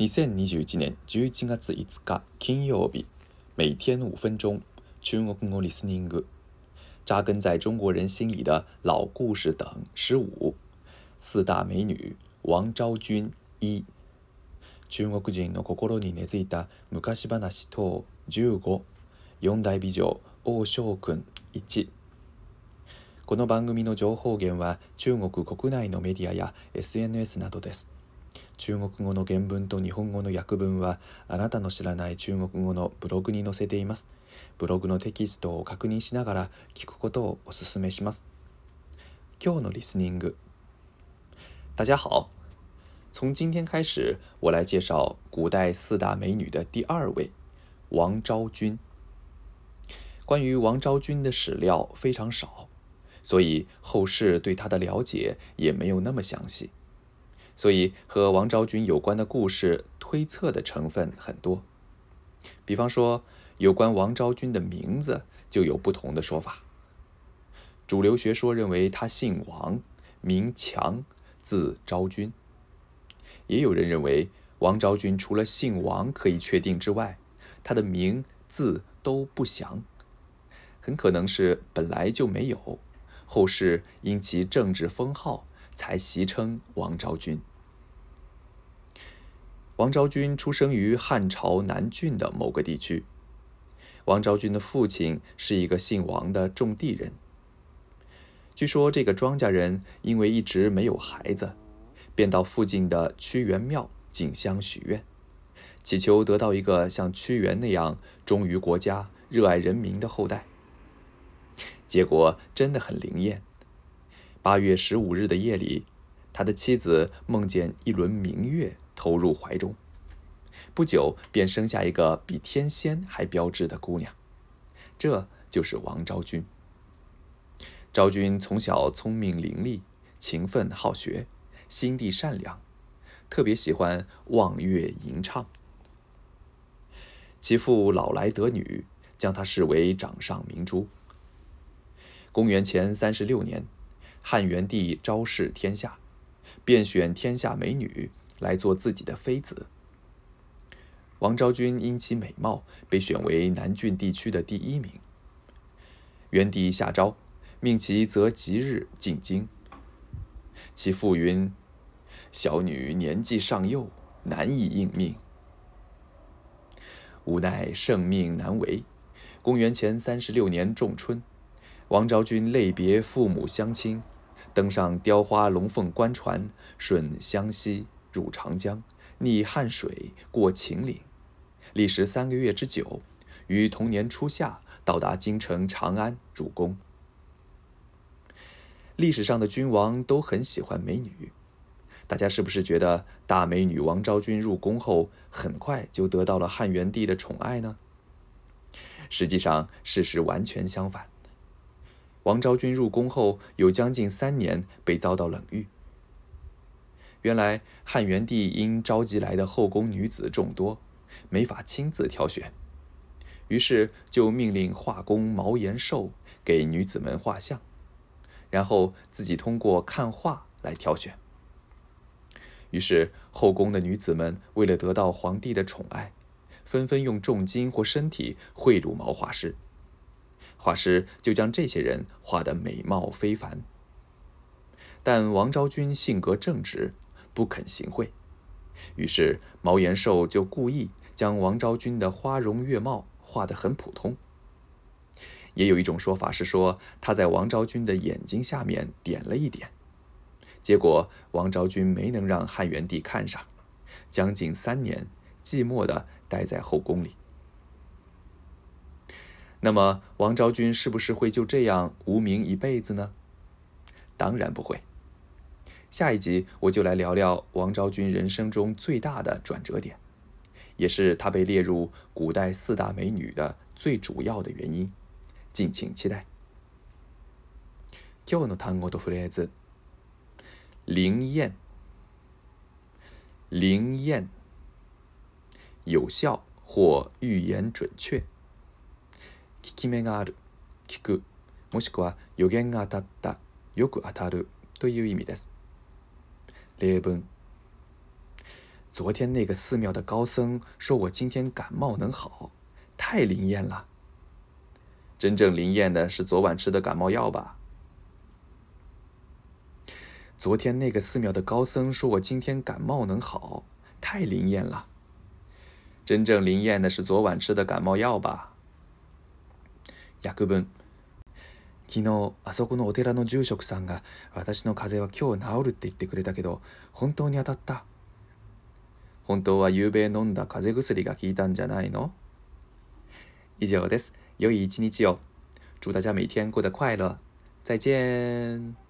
2021年11月5日金曜日每天5分钟中国語リスニング扎根在中国人心里的老故事等15四大美女王昭君一中国人の心に根付いた昔話等15四大美女王将君1この番組の情報源は中国国内のメディアや SNS などです。中国語の原文と日本語の訳文はあなたの知らない中国語のブログに載せています。ブログのテキストを確認しながら聞くことをお勧めします。今日のリスニング。大家好，从今天开始，我来介绍古代四大美女的第二位王昭君。关于王昭君的史料非常少，所以后世对她的了解也没有那么详细。所以，和王昭君有关的故事推测的成分很多。比方说，有关王昭君的名字就有不同的说法。主流学说认为她姓王，名强，字昭君。也有人认为，王昭君除了姓王可以确定之外，她的名、字都不详，很可能是本来就没有，后世因其政治封号才习称王昭君。王昭君出生于汉朝南郡的某个地区。王昭君的父亲是一个姓王的种地人。据说这个庄稼人因为一直没有孩子，便到附近的屈原庙进香许愿，祈求得到一个像屈原那样忠于国家、热爱人民的后代。结果真的很灵验。八月十五日的夜里，他的妻子梦见一轮明月。投入怀中，不久便生下一个比天仙还标致的姑娘，这就是王昭君。昭君从小聪明伶俐、勤奋好学、心地善良，特别喜欢望月吟唱。其父老来得女，将她视为掌上明珠。公元前三十六年，汉元帝昭示天下，便选天下美女。来做自己的妃子。王昭君因其美貌，被选为南郡地区的第一名。元帝下诏，命其择吉日进京。其父云：“小女年纪尚幼，难以应命。”无奈圣命难违。公元前三十六年仲春，王昭君泪别父母乡亲，登上雕花龙凤官船，顺湘西。入长江，逆汉水，过秦岭，历时三个月之久，于同年初夏到达京城长安入宫。历史上的君王都很喜欢美女，大家是不是觉得大美女王昭君入宫后很快就得到了汉元帝的宠爱呢？实际上，事实完全相反。王昭君入宫后，有将近三年被遭到冷遇。原来汉元帝因召集来的后宫女子众多，没法亲自挑选，于是就命令画工毛延寿给女子们画像，然后自己通过看画来挑选。于是后宫的女子们为了得到皇帝的宠爱，纷纷用重金或身体贿赂毛画师，画师就将这些人画得美貌非凡。但王昭君性格正直。不肯行贿，于是毛延寿就故意将王昭君的花容月貌画得很普通。也有一种说法是说，他在王昭君的眼睛下面点了一点，结果王昭君没能让汉元帝看上，将近三年寂寞的待在后宫里。那么，王昭君是不是会就这样无名一辈子呢？当然不会。下一集我就来聊聊王昭君人生中最大的转折点，也是她被列入古代四大美女的最主要的原因，敬请期待。今日の単語とフレーズ。灵验。灵验。有效或预言准确。聞き目がある、聞く、もしくは予言が当たった、よく当たるという意味です。列本，昨天那个寺庙的高僧说我今天感冒能好，太灵验了。真正灵验的是昨晚吃的感冒药吧？昨天那个寺庙的高僧说我今天感冒能好，太灵验了。真正灵验的是昨晚吃的感冒药吧？雅各本。昨日あそこのお寺の住職さんが私の風邪は今日治るって言ってくれたけど本当に当たった本当は夕べ飲んだ風邪薬が効いたんじゃないの以上です良い一日を祝大家每天过得快乐再见